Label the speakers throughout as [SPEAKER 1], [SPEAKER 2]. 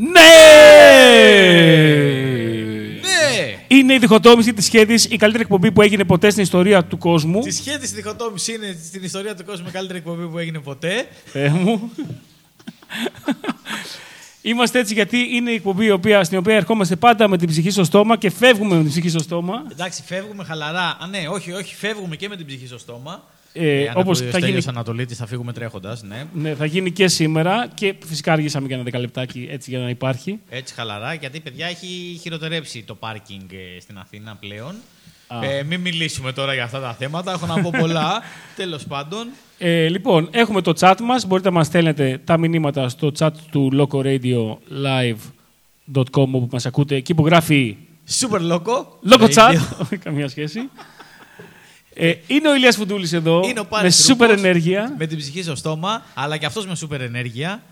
[SPEAKER 1] Ναι!
[SPEAKER 2] Είναι η διχοτόμηση της σχέδη η καλύτερη εκπομπή που έγινε ποτέ στην ιστορία του κόσμου.
[SPEAKER 1] Της σχέση τη διχοτόμηση είναι στην ιστορία του κόσμου η καλύτερη εκπομπή που έγινε ποτέ.
[SPEAKER 2] Θεέ μου. Είμαστε έτσι γιατί είναι η εκπομπή η οποία, στην οποία ερχόμαστε πάντα με την ψυχή στο στόμα και φεύγουμε με την ψυχή στο στόμα.
[SPEAKER 1] Εντάξει, φεύγουμε χαλαρά. Α, ναι, όχι, όχι, φεύγουμε και με την ψυχή στο στόμα.
[SPEAKER 2] Ε,
[SPEAKER 1] Ε,
[SPEAKER 2] όπως
[SPEAKER 1] όπως
[SPEAKER 2] θα γίνει,
[SPEAKER 1] Ανατολίτης, θα φύγουμε τρέχοντας. Ναι.
[SPEAKER 2] ναι, θα γίνει και σήμερα και φυσικά αργήσαμε για ένα δεκαλεπτάκι έτσι για να υπάρχει.
[SPEAKER 1] Έτσι χαλαρά, γιατί παιδιά έχει χειροτερέψει το πάρκινγκ ε, στην Αθήνα πλέον.
[SPEAKER 2] Α.
[SPEAKER 1] Ε, μην μιλήσουμε τώρα για αυτά τα θέματα. Έχω να πω πολλά. Τέλος πάντων.
[SPEAKER 2] Ε, λοιπόν, έχουμε το chat μας. Μπορείτε να μας στέλνετε τα μηνύματα στο chat του locoradiolive.com όπου μας ακούτε. Εκεί που γράφει
[SPEAKER 1] Super Loco.
[SPEAKER 2] Loco
[SPEAKER 1] Radio.
[SPEAKER 2] Chat. Όχι καμία σχέση. Ε, είναι ο Ηλίας Φουντούλης εδώ
[SPEAKER 1] Είναι ο
[SPEAKER 2] με
[SPEAKER 1] Πάρης
[SPEAKER 2] σούπερ
[SPEAKER 1] Τρούπος,
[SPEAKER 2] ενέργεια
[SPEAKER 1] Με την ψυχή στο στόμα, αλλά και αυτός με σούπερ ενέργεια.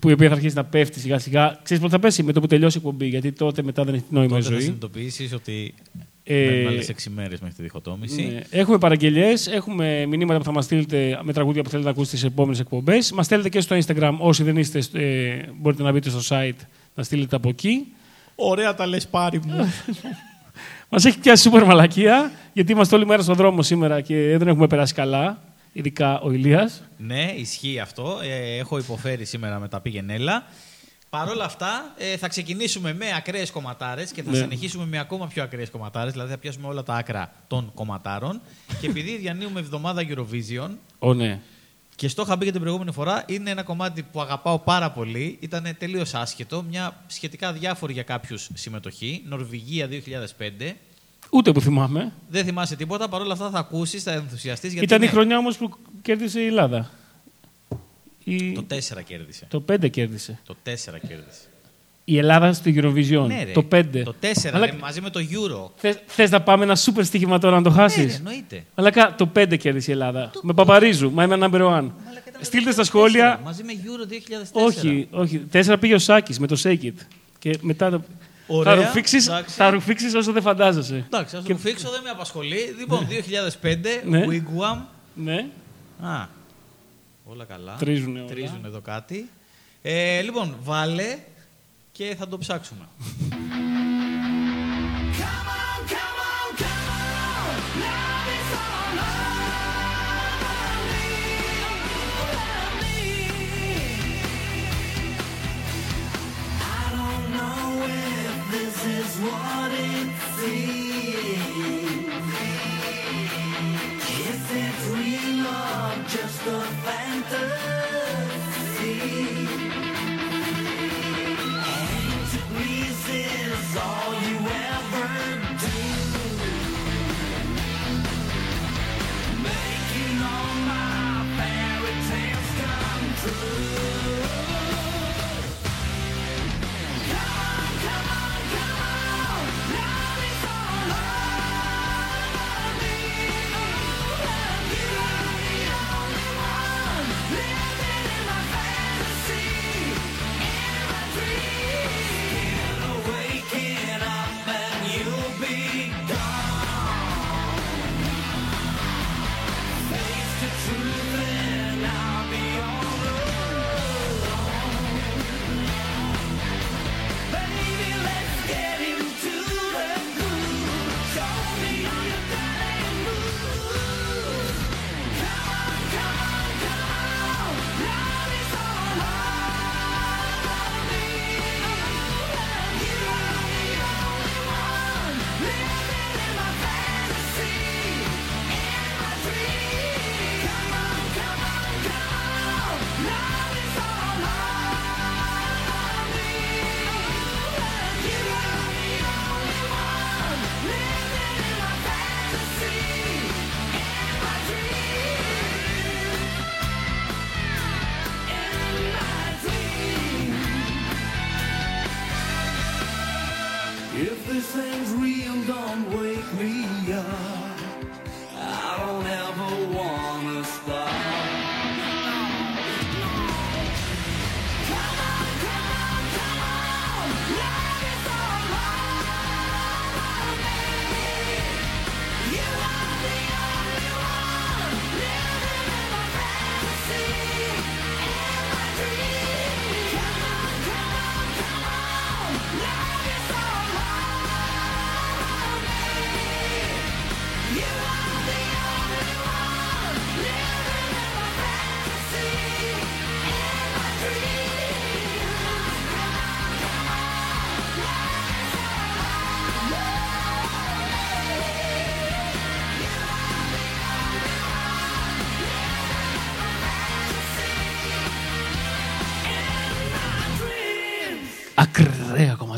[SPEAKER 2] που η οποία θα αρχίσει να πέφτει σιγά σιγά. Ξέρεις πότε θα πέσει; Με το που τελειώσει η εκπομπή γιατί τότε μετά δεν έχει νόημα η
[SPEAKER 1] Τότε θα
[SPEAKER 2] ζωή.
[SPEAKER 1] συνειδητοποιήσεις ότι.
[SPEAKER 2] Ε,
[SPEAKER 1] Μένουν άλλες 6 μέρες μέχρι τη διχοτόμηση.
[SPEAKER 2] Ναι. Έχουμε παραγγελίε, έχουμε μηνύματα που θα μας στείλετε με τραγούδια που θέλετε να ακούσετε στις επόμενες εκπομπές. Μας στέλνετε και στο Instagram. Όσοι δεν είστε, ε, μπορείτε να μπείτε στο site να στείλετε από εκεί.
[SPEAKER 1] Ωραία τα λες, πάρει μου.
[SPEAKER 2] Μας έχει πιάσει σούπερ μαλακία, γιατί είμαστε όλη μέρα στον δρόμο σήμερα και δεν έχουμε περάσει καλά. Ειδικά ο Ηλίας.
[SPEAKER 1] ναι, ισχύει αυτό. Ε, έχω υποφέρει σήμερα με τα πήγαινέλα. Παρ' όλα αυτά, ε, θα ξεκινήσουμε με ακραίες κομματάρες και θα
[SPEAKER 2] Ναι.
[SPEAKER 1] συνεχίσουμε με ακόμα πιο ακραίες κομματάρες. Δηλαδή, θα πιάσουμε όλα τα άκρα των κομματάρων. και επειδή διανύουμε εβδομάδα Eurovision,
[SPEAKER 2] Ω, ναι.
[SPEAKER 1] Και στο είχα πει και την προηγούμενη φορά, είναι ένα κομμάτι που αγαπάω πάρα πολύ. Ήταν τελείως άσχετο, μια σχετικά διάφορη για κάποιους συμμετοχή. Νορβηγία 2005.
[SPEAKER 2] Ούτε που θυμάμαι.
[SPEAKER 1] Δεν θυμάσαι τίποτα, παρόλα αυτά θα ακούσεις, θα ενθουσιαστείς.
[SPEAKER 2] Ήταν η χρονιά όμως που κέρδισε η Ελλάδα. Η...
[SPEAKER 1] Το 4 κέρδισε.
[SPEAKER 2] Το 5 κέρδισε.
[SPEAKER 1] Το 4 κέρδισε.
[SPEAKER 2] Η Ελλάδα στο Eurovision.
[SPEAKER 1] Ναι, ρε.
[SPEAKER 2] το 5.
[SPEAKER 1] Το 4
[SPEAKER 2] Αλλά-
[SPEAKER 1] ρε, μαζί με το Euro.
[SPEAKER 2] Θες, θες να πάμε ένα σούπερ στοίχημα τώρα να το
[SPEAKER 1] Ναι,
[SPEAKER 2] χάσεις;
[SPEAKER 1] ρε, εννοείται.
[SPEAKER 2] Αλλά κα- το 5 κέρδισε η Ελλάδα. Με Παπαρίζου. Μα είμαι number one.
[SPEAKER 1] Μαλάκα, ήταν
[SPEAKER 2] Στείλτε
[SPEAKER 1] το
[SPEAKER 2] στα
[SPEAKER 1] 2004,
[SPEAKER 2] σχόλια.
[SPEAKER 1] Μαζί με Euro 2004.
[SPEAKER 2] Όχι, όχι. Τέσσερα πήγε ο Σάκης με το Shake It. Και μετά το...
[SPEAKER 1] Ωραία,
[SPEAKER 2] θα ρουφήξεις,
[SPEAKER 1] εντάξει.
[SPEAKER 2] θα ρουφήξεις όσο δεν φαντάζεσαι.
[SPEAKER 1] Εντάξει, ας το φίξω, δεν με απασχολεί. Λοιπόν, 2005,
[SPEAKER 2] Ναι.
[SPEAKER 1] Wigwam.
[SPEAKER 2] Ναι,
[SPEAKER 1] Α, όλα καλά.
[SPEAKER 2] Τρίζουνε όλα.
[SPEAKER 1] Τρίζουν εδώ κάτι. Ε, λοιπόν, βάλε και θα το ψάξουμε.
[SPEAKER 3] all
[SPEAKER 2] you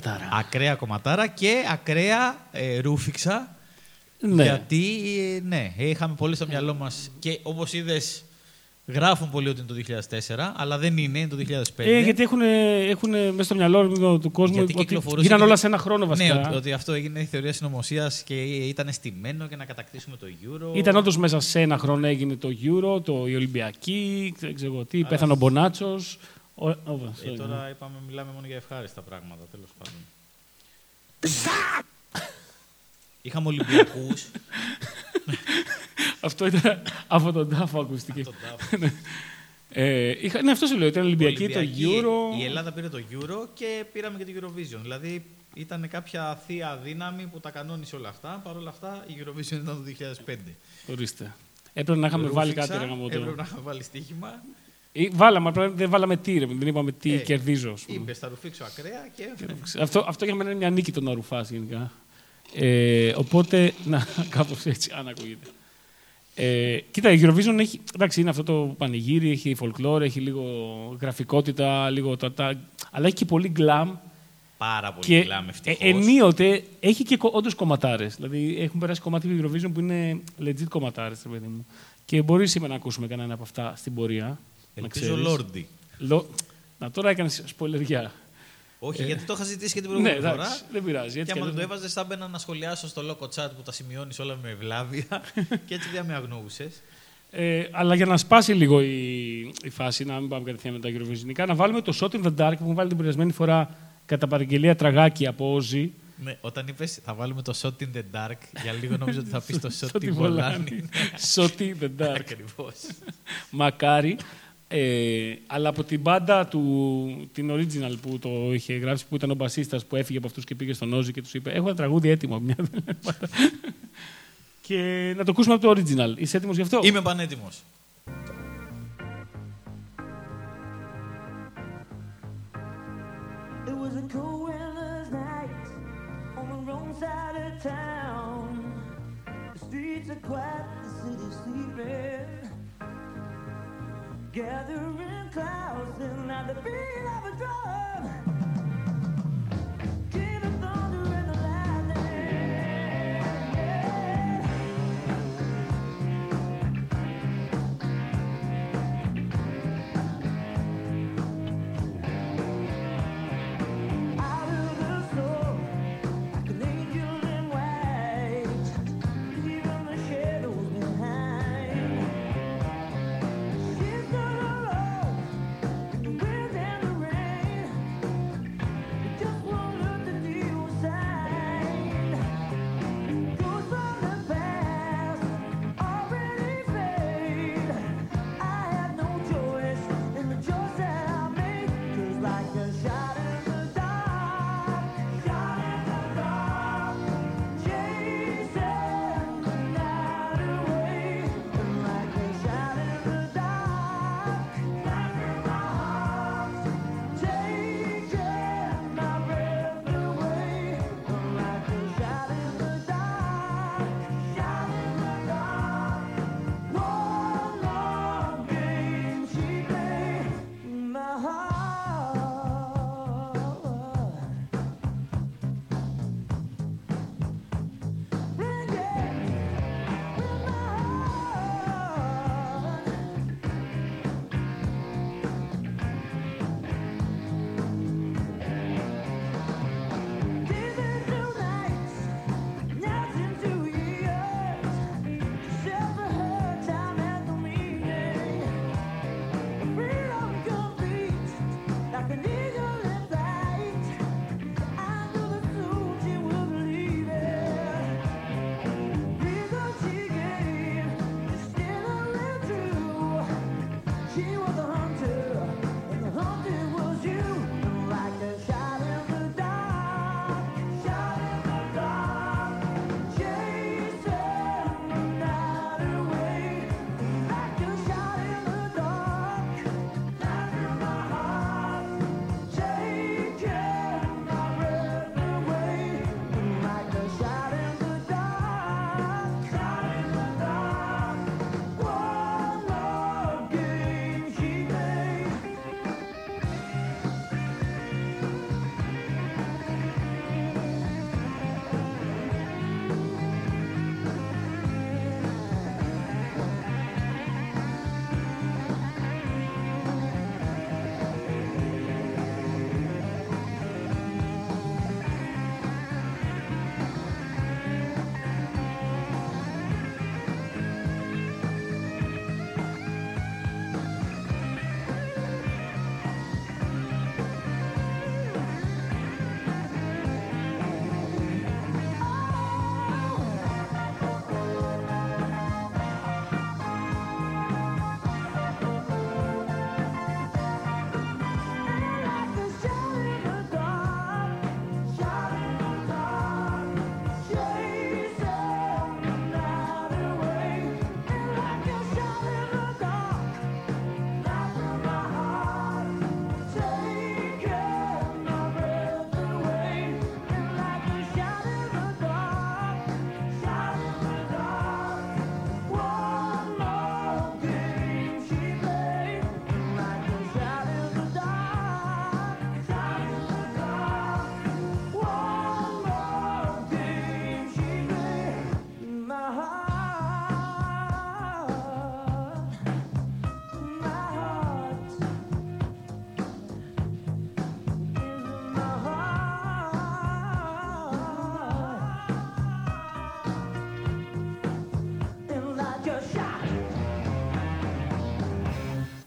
[SPEAKER 2] κομματάρα.
[SPEAKER 1] Ακραία κομματάρα και ακραία ε, ρούφιξα.
[SPEAKER 2] Ναι.
[SPEAKER 1] Γιατί, ε, ναι, είχαμε πολύ στο μυαλό μας και όπως είδες, γράφουν πολύ ότι είναι το 2004, αλλά δεν είναι, είναι το 2005.
[SPEAKER 2] Ε, γιατί έχουν, έχουν μέσα στο μυαλό του κόσμου
[SPEAKER 1] Γιατί
[SPEAKER 2] ότι
[SPEAKER 1] κυκλοφορούσε
[SPEAKER 2] γίνανε
[SPEAKER 1] και-
[SPEAKER 2] όλα σε ένα χρόνο βασικά.
[SPEAKER 1] Ναι, ότι, ότι αυτό έγινε η θεωρία συνωμοσίας και ήταν στημένο για να κατακτήσουμε το Euro.
[SPEAKER 2] Ήταν όντως μέσα σε ένα χρόνο έγινε το Euro, το, η Ολυμπιακή, δεν ξέρω εγώ τι, πέθανε ο Μπονάτσος.
[SPEAKER 1] Ε, τώρα είπαμε, μιλάμε μόνο για ευχάριστα πράγματα, τέλος πάντων. Είχαμε Ολυμπιακούς.
[SPEAKER 2] Αυτό ήταν από τον τάφο ακούστηκε. ε, είχα, ναι, αυτό σου λέω. Ήταν Ολυμπιακή, το Euro.
[SPEAKER 1] Η Ελλάδα πήρε το Euro και πήραμε και το Eurovision. Δηλαδή ήταν κάποια θεία δύναμη που τα κανόνισε όλα αυτά. Παρ' όλα αυτά η Eurovision ήταν το 2005.
[SPEAKER 2] Ορίστε. Έπρεπε να είχαμε βάλει
[SPEAKER 1] Ρούφηξα,
[SPEAKER 2] κάτι ρε γαμώτο.
[SPEAKER 1] Έπρεπε να είχαμε βάλει στοίχημα.
[SPEAKER 2] Ή Βάλαμε, απλά δεν βάλαμε τι, ρε, δεν είπαμε τι
[SPEAKER 1] Ε,
[SPEAKER 2] κερδίζω. ας πούμε.
[SPEAKER 1] Είπε, θα ρουφήξω ακραία και.
[SPEAKER 2] αυτό, αυτό για μένα είναι μια νίκη το να ρουφάς γενικά. Ε, οπότε, να, κάπως έτσι, αν ακούγεται. Ε, κοίτα, η Eurovision έχει, εντάξει, είναι αυτό το πανηγύρι, έχει folklore, έχει λίγο γραφικότητα, λίγο τα, τα, αλλά έχει και πολύ glam
[SPEAKER 1] Πάρα πολύ
[SPEAKER 2] και
[SPEAKER 1] γκλάμ,
[SPEAKER 2] ε,
[SPEAKER 1] ευτυχώς.
[SPEAKER 2] ενίοτε έχει και όντως κομματάρες. Δηλαδή έχουν περάσει κομμάτια του Eurovision που είναι legit κομματάρες, παιδί μου. Και μπορεί σήμερα να ακούσουμε κανένα από αυτά στην πορεία. Να
[SPEAKER 1] Ελπίζω
[SPEAKER 2] ξέρεις.
[SPEAKER 1] Λόρντι.
[SPEAKER 2] Λο... Να τώρα έκανε σπολεριά.
[SPEAKER 1] Όχι, γιατί το είχα ζητήσει και την
[SPEAKER 2] Ναι,
[SPEAKER 1] προηγούμενη
[SPEAKER 2] εντάξει,
[SPEAKER 1] φορά.
[SPEAKER 2] δεν πειράζει.
[SPEAKER 1] Και
[SPEAKER 2] Έτσι
[SPEAKER 1] άμα
[SPEAKER 2] κι
[SPEAKER 1] δεν το
[SPEAKER 2] αλλιώς.
[SPEAKER 1] έβαζε, θα μπαίνα να σχολιάσω στο loco chat που τα σημειώνει όλα με ευλάβεια. και έτσι δεν με αγνοούσε.
[SPEAKER 2] Ε, αλλά για να σπάσει λίγο η, η φάση, να μην πάμε κατευθείαν με τα Eurovisionικά, να βάλουμε το Shot in the Dark που έχουμε βάλει την περασμένη φορά κατά παραγγελία τραγάκι από Όζη.
[SPEAKER 1] Ναι, όταν είπε θα βάλουμε το shot in the dark, για λίγο νόμιζα ότι θα πει το shot
[SPEAKER 2] Shot
[SPEAKER 1] in
[SPEAKER 2] in
[SPEAKER 1] Volani.
[SPEAKER 2] Volani. Shot in the Dark.
[SPEAKER 1] Ακριβώ.
[SPEAKER 2] Μακάρι. Ε, αλλά από την μπάντα του, την original που το είχε γράψει, που ήταν ο μπασίστας που έφυγε από αυτούς και πήγε στον Όζη και τους είπε «Έχω ένα τραγούδι έτοιμο». Μια... και να το ακούσουμε από το original. Είσαι έτοιμος γι' αυτό;
[SPEAKER 1] Είμαι πανέτοιμος.
[SPEAKER 4] It was a cold winter's night on the wrong side of town. The streets are quiet, the city's sleeping. Gathering clouds and at the beat of a drum.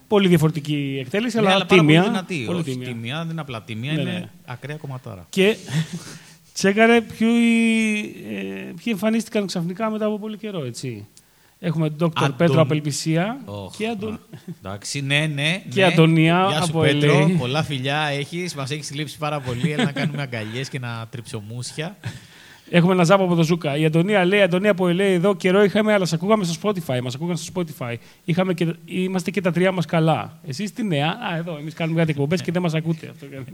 [SPEAKER 2] Πολύ διαφορετική εκτέλεση,
[SPEAKER 1] Ναι,
[SPEAKER 2] αλλά,
[SPEAKER 1] αλλά πάρα
[SPEAKER 2] τίμια.
[SPEAKER 1] πολύ δυνατή.
[SPEAKER 2] Πολύ
[SPEAKER 1] Όχι
[SPEAKER 2] τίμια.
[SPEAKER 1] τίμια, δεν είναι απλά τίμια,
[SPEAKER 2] Ναι,
[SPEAKER 1] είναι
[SPEAKER 2] ναι.
[SPEAKER 1] ακραία κομματάρα.
[SPEAKER 2] Και τσέκαρε ποιοι, ε, ποιοι εμφανίστηκαν ξαφνικά μετά από πολύ καιρό, έτσι. Έχουμε τον Dr.
[SPEAKER 1] Αντων-
[SPEAKER 2] Πέτρο Απελπισία
[SPEAKER 1] Οχ,
[SPEAKER 2] και Αντων...
[SPEAKER 1] α, Εντάξει, ναι, ναι.
[SPEAKER 2] Και
[SPEAKER 1] ναι.
[SPEAKER 2] Αντωνία
[SPEAKER 1] Γεια σου,
[SPEAKER 2] από
[SPEAKER 1] Πέτρο.
[SPEAKER 2] LA.
[SPEAKER 1] Πολλά φιλιά έχεις. Μας έχεις λείψει πάρα πολύ. Έλα να κάνουμε αγκαλιές και να τριψομούσια.
[SPEAKER 2] Έχουμε ένα ζάπο από το Ζούκα. Η Αντωνία λέει: Αντωνία από LA εδώ καιρό είχαμε, αλλά σα ακούγαμε στο Spotify. Μας ακούγαν στο Spotify. Είχαμε και, είμαστε και τα τρία μας καλά. Εσείς τη νέα; Α, εδώ, εμείς κάνουμε κάτι εκπομπές και δεν μας ακούτε. Αυτό κάνει.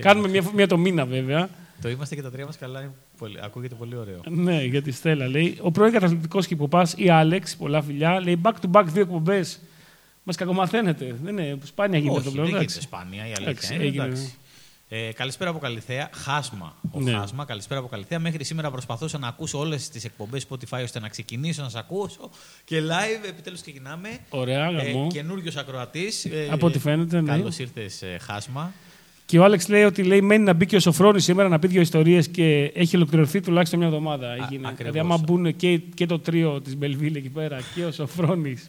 [SPEAKER 2] Κάνουμε μία, μία το μήνα βέβαια.
[SPEAKER 1] Το είμαστε και τα τρία μας καλά. είναι πολύ- Ακούγεται πολύ ωραίο.
[SPEAKER 2] Ναι, για τη Στέλλα λέει. Ο πρώην καταθλιπτικός χυποπά ή Άλεξ, πολλά φιλιά, λέει back to back δύο εκπομπές. Μας κακομαθαίνετε. Δεν είναι, σπάνια γίνεται
[SPEAKER 1] Όχι,
[SPEAKER 2] αυτό
[SPEAKER 1] δεν
[SPEAKER 2] πλέον.
[SPEAKER 1] γίνεται
[SPEAKER 2] εντάξει.
[SPEAKER 1] σπάνια η
[SPEAKER 2] Εντάξει,
[SPEAKER 1] αλήθεια. είναι,
[SPEAKER 2] έγινε.
[SPEAKER 1] εντάξει. Ε, καλησπέρα από Καλυθέα. Χάσμα. Ο
[SPEAKER 2] Ναι.
[SPEAKER 1] Χάσμα. Καλησπέρα από Καλυθέα. Μέχρι σήμερα προσπαθούσα να ακούσω όλες τις εκπομπές Spotify ώστε να ξεκινήσω να σα ακούσω. Και live επιτέλους ξεκινάμε.
[SPEAKER 2] Ωραία,
[SPEAKER 1] Ε,
[SPEAKER 2] γαμώ.
[SPEAKER 1] Καινούριο ακροατής. Ε,
[SPEAKER 2] Από ό,τι φαίνεται, ναι.
[SPEAKER 1] Καλώς ήρθες, Χάσμα.
[SPEAKER 2] Και ο Άλεξ λέει ότι λέει, μένει να μπει και ο Σοφρόνης σήμερα να πει δύο ιστορίες και έχει ολοκληρωθεί τουλάχιστον μια εβδομάδα. Έγινε.
[SPEAKER 1] ακριβώς.
[SPEAKER 2] Δηλαδή, άμα μπουν και, και το τρίο της Μπελβίλ εκεί πέρα και ο Σοφρόνης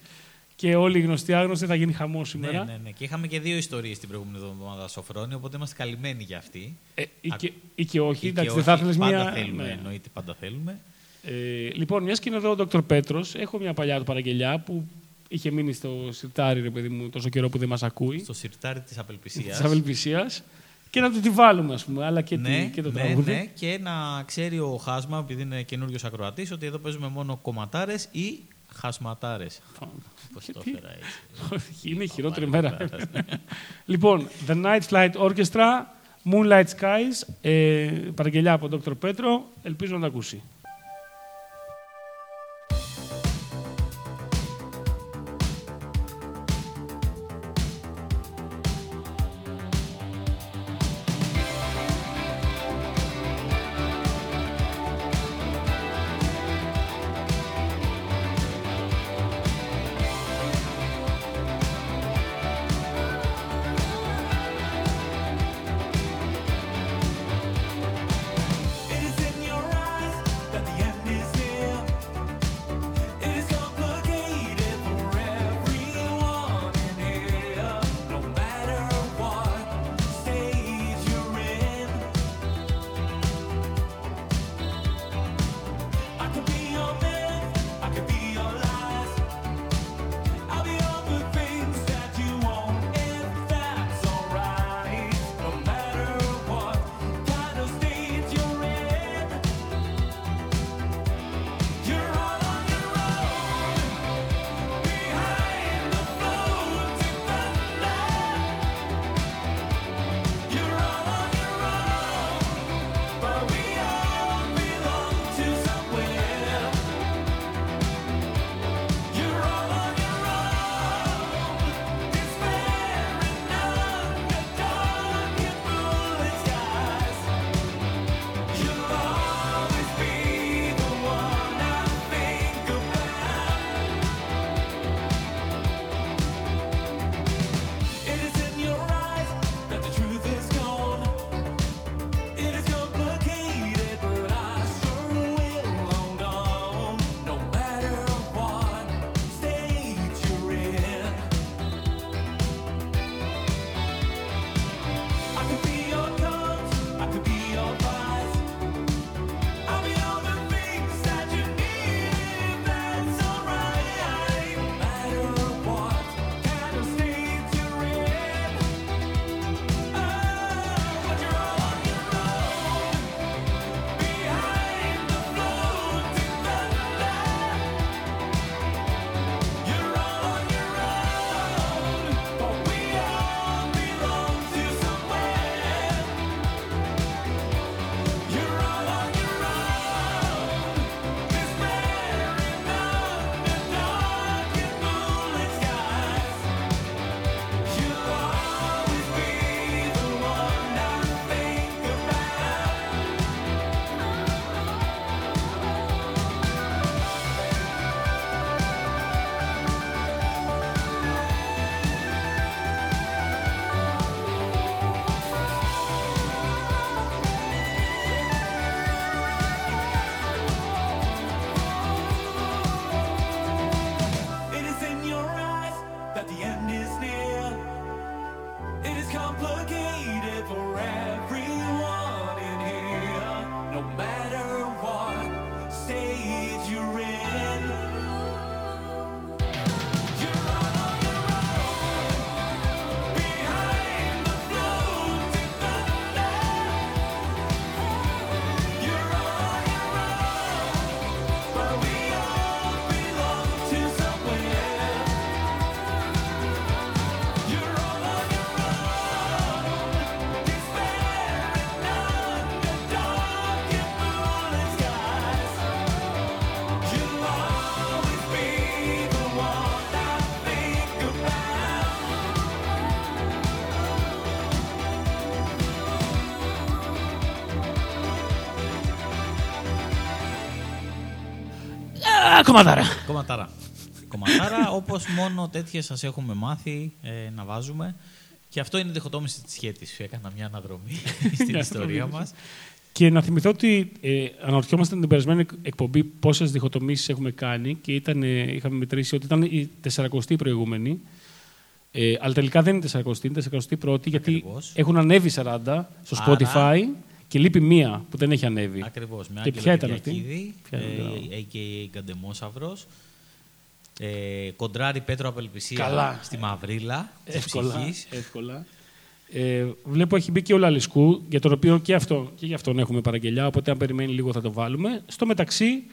[SPEAKER 2] και όλοι οι γνωστοί άγνωστοι, θα γίνει χαμό
[SPEAKER 1] Ναι,
[SPEAKER 2] σήμερα.
[SPEAKER 1] ναι, ναι. Και είχαμε και δύο ιστορίες την προηγούμενη εβδομάδα Σοφρόνη, οπότε είμαστε καλυμμένοι για αυτή.
[SPEAKER 2] Ε, ή,
[SPEAKER 1] Α-
[SPEAKER 2] και, ή και όχι.
[SPEAKER 1] Ή
[SPEAKER 2] εντάξει,
[SPEAKER 1] και
[SPEAKER 2] δεν θα
[SPEAKER 1] όχι,
[SPEAKER 2] ήθελε
[SPEAKER 1] πάντα
[SPEAKER 2] μια.
[SPEAKER 1] θέλουμε,
[SPEAKER 2] ναι.
[SPEAKER 1] εννοείται, πάντα θέλουμε.
[SPEAKER 2] Ε, λοιπόν, μιας και είναι εδώ ο Δόκτωρ Πέτρος, έχω μια παλιά του παραγγελιά που είχε μείνει στο σιρτάρι, ρε παιδί μου, τόσο καιρό που δεν μας ακούει.
[SPEAKER 1] Στο σιρτάρι της απελπισίας.
[SPEAKER 2] Της απελπισίας. Και να του τη βάλουμε, ας πούμε, αλλά και, τη-
[SPEAKER 1] ναι,
[SPEAKER 2] και το
[SPEAKER 1] ναι,
[SPEAKER 2] τραγούδι.
[SPEAKER 1] ναι, και να ξέρει ο Χάσμα, επειδή είναι καινούριος ακροατής, ότι εδώ παίζουμε μόνο κομματάρες ή χασματάρες. Πώς το
[SPEAKER 2] Τι;
[SPEAKER 1] έφερα έτσι.
[SPEAKER 2] Είναι η χειρότερη μέρα. λοιπόν, The Night Flight Orchestra, Moonlight Skies, ε, παραγγελιά από τον Dr. Πέτρο, ελπίζω να τα ακούσει. Κομματάρα.
[SPEAKER 1] Κομματάρα. Κομματάρα, όπως μόνο τέτοιες σας έχουμε μάθει ε, να βάζουμε. Και αυτό είναι η διχοτόμηση της σχέτη. Έκανα μια αναδρομή στην
[SPEAKER 2] Ναι,
[SPEAKER 1] ιστορία
[SPEAKER 2] αυτό
[SPEAKER 1] μας.
[SPEAKER 2] Και να θυμηθώ ότι ε, αναρωτιόμασταν την περασμένη εκ- εκπομπή πόσες διχοτομήσεις έχουμε κάνει και ήταν, ε, είχαμε μετρήσει ότι ήταν η 40η προηγούμενη. Ε, αλλά τελικά δεν είναι 40η, είναι 41η γιατί
[SPEAKER 1] Ακριβώς.
[SPEAKER 2] έχουν ανέβει 40 στο
[SPEAKER 1] Άρα-
[SPEAKER 2] Spotify και λείπει μία που δεν έχει ανέβει.
[SPEAKER 1] Ακριβώς. Με
[SPEAKER 2] Και
[SPEAKER 1] Άγγελο
[SPEAKER 2] ποια ήταν αυτή;
[SPEAKER 1] Κυριακίδη,
[SPEAKER 2] Ποια ήταν,
[SPEAKER 1] ε, a.k.a. Γκαντεμόσαυρο. Ε, κοντράρι Πέτρο Απελπισία
[SPEAKER 2] Καλά.
[SPEAKER 1] στη Μαυρίλα της
[SPEAKER 2] Εύκολα.
[SPEAKER 1] ψυχής.
[SPEAKER 2] εύκολα. Ε, βλέπω έχει μπει και ο Λαλισκού, για τον οποίο και, αυτό, και για αυτόν έχουμε παραγγελιά, οπότε αν περιμένει λίγο θα το βάλουμε. Στο μεταξύ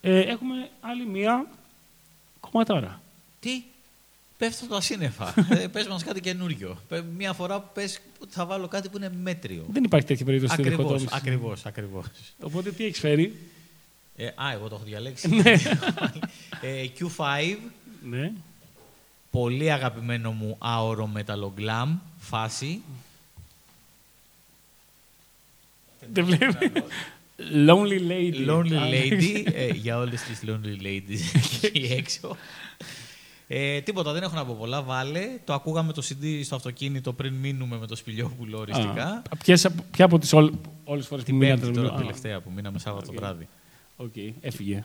[SPEAKER 2] ε, έχουμε άλλη μία κομματάρα.
[SPEAKER 1] Τι, πέφτω τα σύννεφα. ε, πες μας κάτι καινούριο. Πε- Μία φορά πες ότι θα βάλω κάτι που είναι μέτριο.
[SPEAKER 2] Δεν υπάρχει τέτοια περίπτωση στη
[SPEAKER 1] Ακριβώς,
[SPEAKER 2] διχοτόμηση.
[SPEAKER 1] ακριβώς, ακριβώς.
[SPEAKER 2] Οπότε τι έχεις φέρει;
[SPEAKER 1] Ε, α, εγώ το έχω διαλέξει.
[SPEAKER 2] Ναι.
[SPEAKER 1] ε, Q5,
[SPEAKER 2] ναι.
[SPEAKER 1] πολύ αγαπημένο μου άωρο μεταλλογκλάμ φάση.
[SPEAKER 2] Δεν βλέπω. Lonely Lady.
[SPEAKER 1] Lonely
[SPEAKER 2] Α,
[SPEAKER 1] Lady, ε, για όλες τις Lonely Ladies εκεί έξω. Ε, τίποτα, δεν έχω να πω πολλά. Βάλε. Το ακούγαμε το CD στο αυτοκίνητο πριν μείνουμε με το σπηλιόπουλο οριστικά.
[SPEAKER 2] Α, ποιες από- ποια από τις όλ, όλες τις φορές που
[SPEAKER 1] Την
[SPEAKER 2] μείνατε.
[SPEAKER 1] πέμπτη τώρα
[SPEAKER 2] Α,
[SPEAKER 1] τελευταία που μείναμε Σάββατο
[SPEAKER 2] Οκ.
[SPEAKER 1] βράδυ.
[SPEAKER 2] Οκ, έφυγε.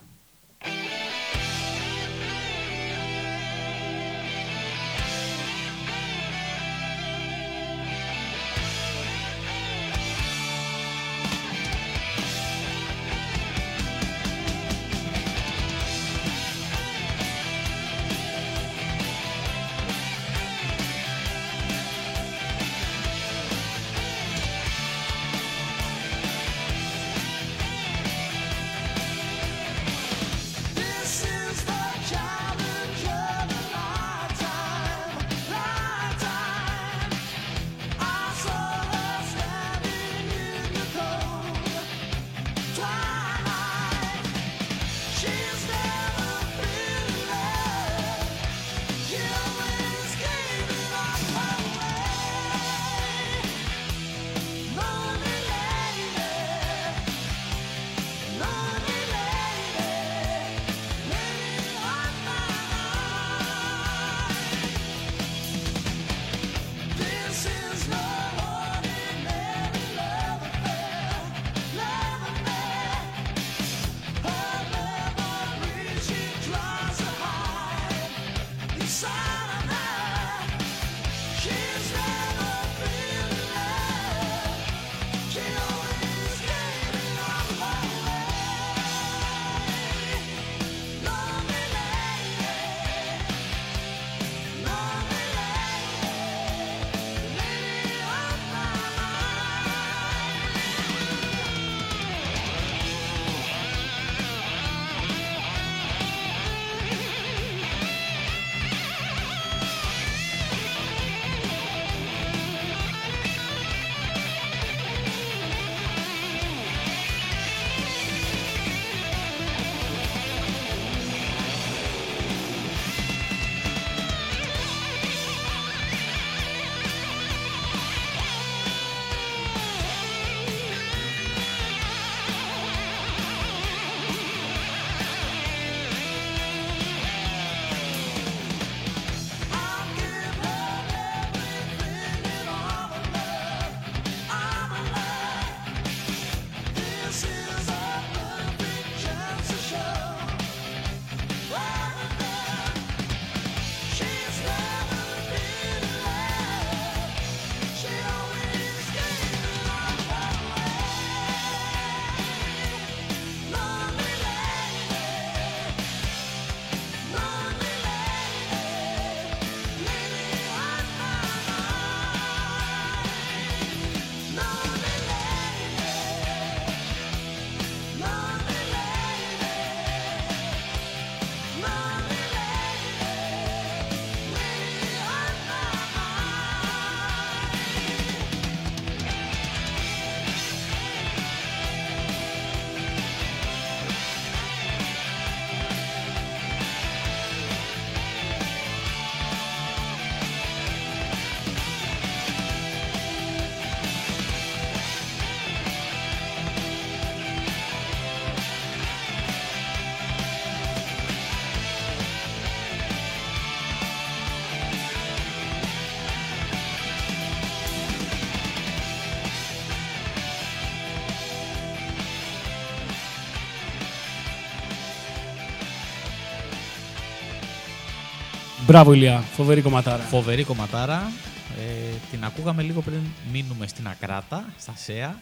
[SPEAKER 2] Μπράβο, Ηλιά. Φοβερή κομματάρα.
[SPEAKER 1] Φοβερή κομματάρα. Ε, την ακούγαμε λίγο πριν μείνουμε στην Ακράτα, στα ΣΕΑ.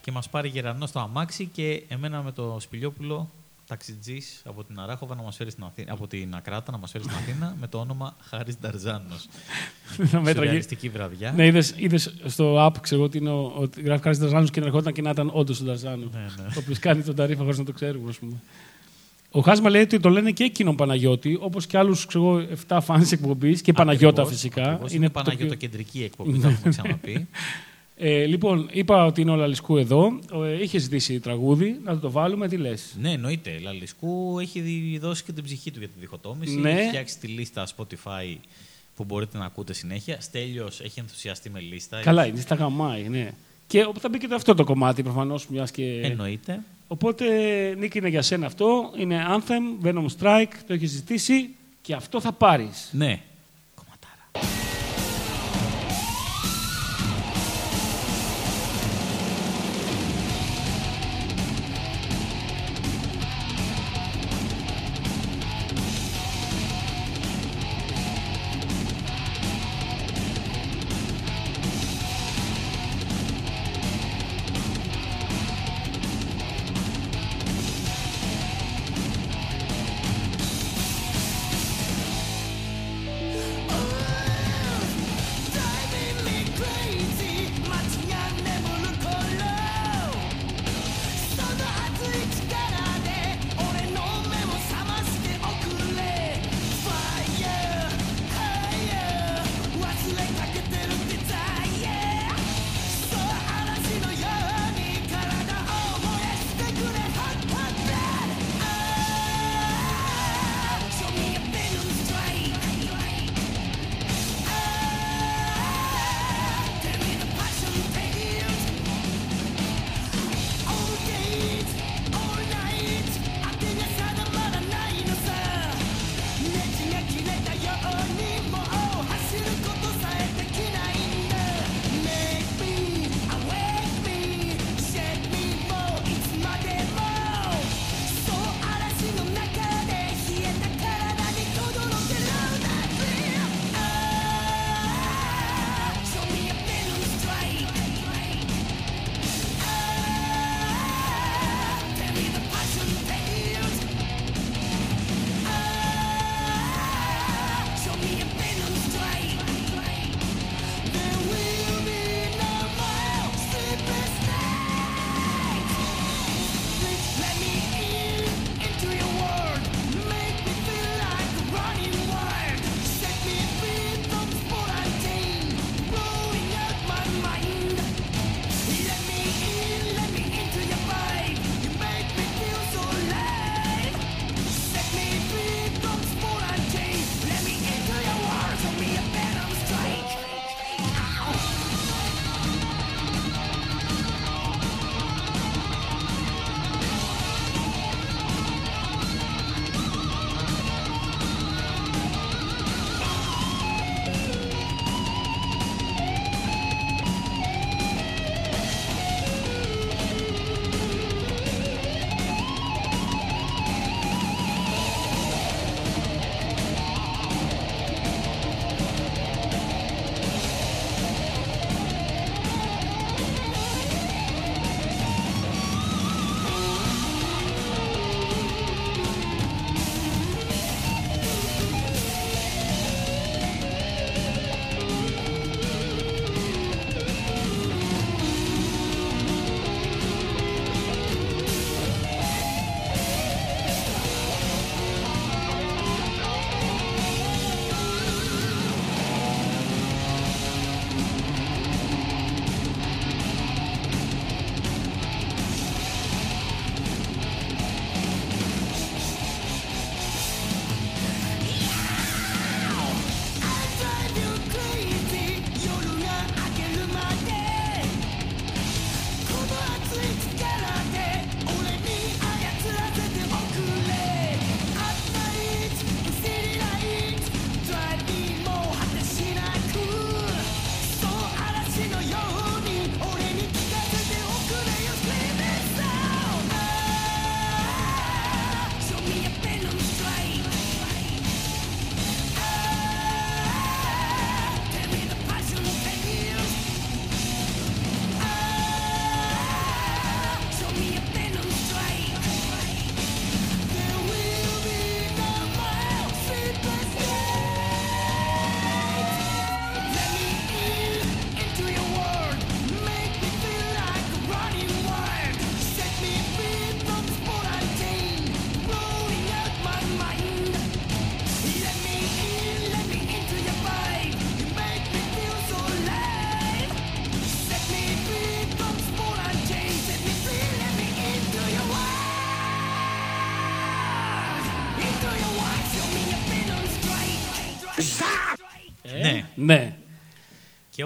[SPEAKER 1] Και μας πάρει γερανό στο αμάξι και εμένα με το Σπηλιόπουλο ταξιτζής από την Αράχοβα να μας φέρει στην Αθήνα, από την Ακράτα να μας φέρει στην Αθήνα με το όνομα Χάρης Νταρζάνος.
[SPEAKER 2] Μέτραγε.
[SPEAKER 1] Σουρεαλιστική βραδιά.
[SPEAKER 2] Ναι, είδες, είδες στο app, ξέρω ότι, είναι ο, ότι γράφει κάτι Ταρζάνο και ερχόταν και να ήταν όντως ο Ταρζάνο.
[SPEAKER 1] Ναι, ναι.
[SPEAKER 2] Ο οποίος κάνει τον ταρήφα χωρίς να το ξέρουμε, ας πούμε. Ο Χάσμα λέει ότι το λένε και εκείνον Παναγιώτη, όπως και άλλους 7 φάνη εκπομπής και Παναγιώτα
[SPEAKER 1] Ακριβώς,
[SPEAKER 2] φυσικά.
[SPEAKER 1] ακριβώς.
[SPEAKER 2] Είναι
[SPEAKER 1] Είναι
[SPEAKER 2] το πιο-
[SPEAKER 1] Παναγιώτοκεντρική εκπομπή, το έχουμε ξαναπεί.
[SPEAKER 2] Ε, λοιπόν, είπα ότι είναι ο Λαλισκού εδώ. Ε, είχε ζητήσει τραγούδι, να το βάλουμε, τι λες;
[SPEAKER 1] ναι, εννοείται. Λαλισκού έχει δι- δώσει και την ψυχή του για τη διχοτόμηση.
[SPEAKER 2] Ναι.
[SPEAKER 1] Έχει φτιάξει τη λίστα Spotify που μπορείτε να ακούτε συνέχεια. Στέλιος έχει ενθουσιαστεί με λίστα.
[SPEAKER 2] Καλά, είναι στα γαμάει, ναι. Και θα μπει και το αυτό το κομμάτι προφανώς, μιας και.
[SPEAKER 1] Εννοείται.
[SPEAKER 2] Οπότε, Νίκη, είναι για σένα αυτό. Είναι Anthem, Venom Strike, το έχεις ζητήσει και αυτό θα πάρεις.
[SPEAKER 1] Ναι.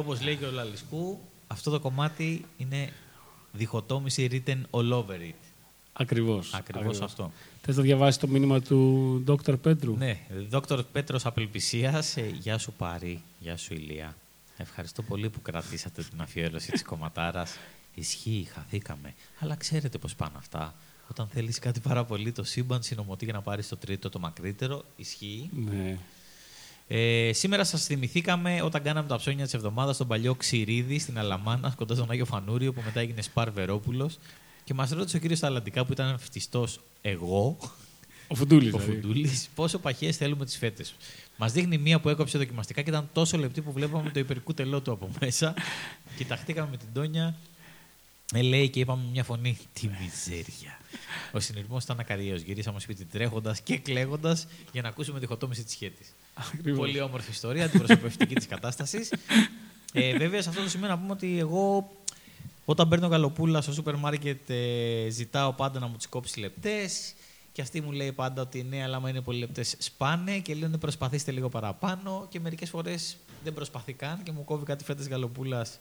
[SPEAKER 1] Όπως λέει και ο Λαλισκού, αυτό το κομμάτι είναι διχοτόμηση written all over it.
[SPEAKER 2] Ακριβώς.
[SPEAKER 1] Ακριβώς αυτό.
[SPEAKER 2] Θες να διαβάσεις το μήνυμα του Dr. Πέτρου;
[SPEAKER 1] Ναι, Δόκτωρ Πέτρος Απελπισίας, ε, γεια σου Πάρη, γεια σου Ηλία. Ευχαριστώ πολύ που κρατήσατε την αφιέρωση της κομματάρας. Ισχύει, χαθήκαμε. Αλλά ξέρετε πώς πάνε αυτά. Όταν θέλεις κάτι πάρα πολύ, το σύμπαν συνομωτεί για να πάρεις το τρίτο, το μακρύτερο. Ισχύει.
[SPEAKER 2] Ναι.
[SPEAKER 1] Ε, σήμερα σας θυμηθήκαμε όταν κάναμε τα ψώνια της εβδομάδας στον παλιό Ξηρίδη στην Αλαμάνα, κοντά στον Άγιο Φανούριο, που μετά έγινε Σπαρ Βερόπουλος. Και μας ρώτησε ο κύριος Ταλαντικά, που ήταν φτιστός εγώ,
[SPEAKER 2] Ο Φουντούλης.
[SPEAKER 1] ο
[SPEAKER 2] δηλαδή.
[SPEAKER 1] Φουντούλης, πόσο παχές θέλουμε τις φέτες. Μας δείχνει μία που έκοψε δοκιμαστικά και ήταν τόσο λεπτή που βλέπαμε το υπερκούτελό του από μέσα. Κοιταχτήκαμε με την Τόνια. Ε, λέει και είπαμε με μια φωνή. Τι μιζέρια. Ο συνειρμός ήταν ακαριαίος. Γυρίσαμε σπίτι τρέχοντας και κλαίγοντας για να ακούσουμε τη χωτόμηση της σχέτη.
[SPEAKER 2] Ακριβώς.
[SPEAKER 1] Πολύ όμορφη ιστορία, αντιπροσωπευτική της κατάστασης. Ε, βέβαια, σε αυτό το σημείο να πούμε ότι εγώ όταν παίρνω γαλοπούλα στο σούπερ μάρκετ ε, ζητάω πάντα να μου τις κόψει λεπτές. Και αυτή μου λέει πάντα ότι ναι, αλλά άμα είναι πολύ λεπτές σπάνε και λέω ναι, προσπαθήστε λίγο παραπάνω. Και μερικές φορές δεν προσπαθεί καν και μου κόβει κάτι φέτε γαλοπούλας